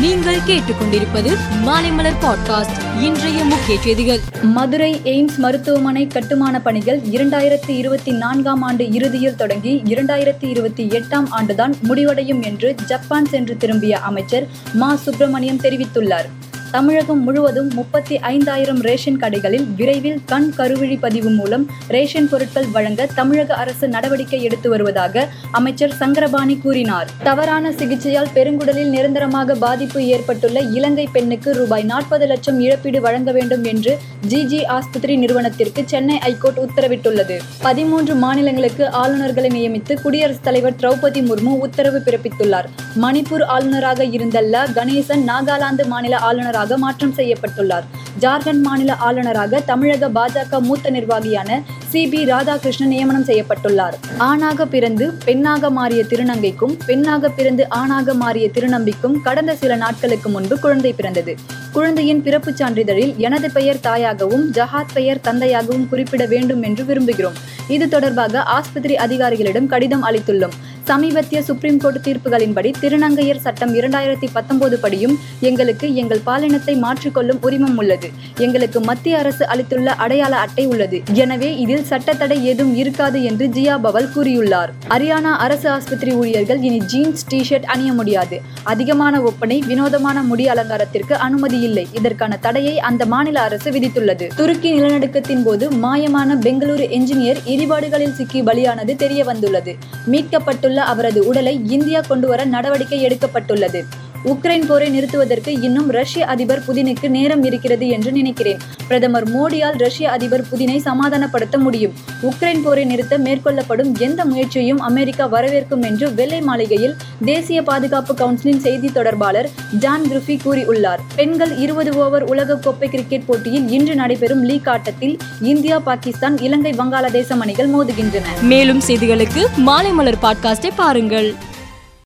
நீங்கள் கேட்டுக்கொண்டிருப்பது மாலைமலர் பாட்காஸ்ட் இன்றைய முக்கிய செய்திகள். மதுரை எய்ம்ஸ் மருத்துவமனை கட்டுமான பணிகள் இரண்டாயிரத்தி இருபத்தி நான்காம் ஆண்டு இறுதியில் தொடங்கி இரண்டாயிரத்தி இருபத்தி எட்டாம் ஆண்டுதான் முடிவடையும் என்று ஜப்பான் சென்று திரும்பிய அமைச்சர் மா சுப்பிரமணியம் தெரிவித்துள்ளார். தமிழகம் முழுவதும் முப்பத்தி ஐந்தாயிரம் ரேஷன் கடைகளில் விரைவில் கண் கருவிழி பதிவு மூலம் ரேஷன் பொருட்கள் வழங்க தமிழக அரசு நடவடிக்கை எடுத்து வருவதாக அமைச்சர் சங்கரபாணி கூறினார். தவறான சிகிச்சையால் பெருங்குடலில் நிரந்தரமாக பாதிப்பு ஏற்பட்டுள்ள இலங்கை பெண்ணுக்கு ரூபாய் நாற்பது லட்சம் இழப்பீடு வழங்க வேண்டும் என்று ஜிஜி ஆஸ்பத்திரி நிறுவனத்திற்கு சென்னை ஐகோர்ட் உத்தரவிட்டுள்ளது. பதிமூன்று மாநிலங்களுக்கு ஆளுநர்களை நியமித்து குடியரசுத் தலைவர் திரௌபதி முர்மு உத்தரவு பிறப்பித்துள்ளார். மணிப்பூர் ஆளுநராக இருந்த ல கணேசன் நாகாலாந்து மாநில ஆளுநராக மாற்றம் செய்யப்பட்டுள்ளார். ஜார்க்கண்ட் மாநில ஆளுநராக தமிழக பாஜக மூத்த நிர்வாகியான சி பி ராதாகிருஷ்ணன் நியமனம் செய்யப்பட்டுள்ளார். ஆணாக பிறந்து பெண்ணாக மாறிய திருநங்கைக்கும் பெண்ணாக பிறந்து ஆணாக மாறிய திருநம்பிக்கும் கடந்த சில நாட்களுக்கு முன்பு குழந்தை பிறந்தது. குழந்தையின் பிறப்புச் சான்றிதழில் எனது பெயர் தாயாகவும் ஜஹாத் பெயர் தந்தையாகவும் குறிப்பிட வேண்டும் என்று விரும்புகிறோம். இது தொடர்பாக ஆஸ்பத்திரி அதிகாரிகளிடம் கடிதம் அளித்துள்ளோம். சமீபத்திய சுப்ரீம் கோர்ட் தீர்ப்புகளின்படி திருநங்கையர் சட்டம் இரண்டாயிரத்தி பத்தொன்பது படியும் எங்களுக்கு எங்கள் பாலினத்தை மாற்றிக்கொள்ளும் உரிமம் உள்ளது. எங்களுக்கு மத்திய அரசு அளித்துள்ள அடையாள அட்டை உள்ளது. எனவே இதில் சட்டத்தடை ஏதும் இருக்காது என்று ஜியா பவல் கூறியுள்ளார். ஹரியானா அரசு ஆஸ்பத்திரி ஊழியர்கள் இனி ஜீன்ஸ் டி ஷர்ட் அணிய முடியாது. அதிகமான ஒப்பனை வினோதமான முடி அலங்காரத்திற்கு அனுமதி இல்லை. இதற்கான தடையை அந்த மாநில அரசு விதித்துள்ளது. துருக்கி நிலநடுக்கத்தின் போது மாயமான பெங்களூரு என்ஜினியர் இடிபாடுகளில் சிக்கி பலியானது தெரிய வந்துள்ளது மீட்கப்பட்டுள்ள அவரது உடலை இந்தியா கொண்டுவர நடவடிக்கை எடுக்கப்பட்டுள்ளது. உக்ரைன் போரை நிறுத்துவதற்கு இன்னும் ரஷ்ய அதிபர் புதினுக்கு நேரம் இருக்கிறது என்று நினைக்கிறேன். பிரதமர் மோடியால் ரஷ்ய அதிபர் புதினை சமாதானப்படுத்த முடியும். உக்ரைன் போரை நிறுத்த மேற்கொள்ளப்படும் எந்த முயற்சியையும் அமெரிக்கா வரவேற்கும் என்று வெள்ளை மாளிகையில் தேசிய பாதுகாப்பு கவுன்சிலின் செய்தி தொடர்பாளர் ஜான் கிரிஃபி கூறியுள்ளார். பெண்கள் இருபது ஓவர் உலகக்கோப்பை கிரிக்கெட் போட்டியில் இன்று நடைபெறும் லீக் ஆட்டத்தில் இந்தியா பாகிஸ்தான் இலங்கை வங்காளதேசம் அணிகள் மோதுகின்றன. மேலும் செய்திகளுக்கு மாலை மலர் பாட்காஸ்டை பாருங்கள்.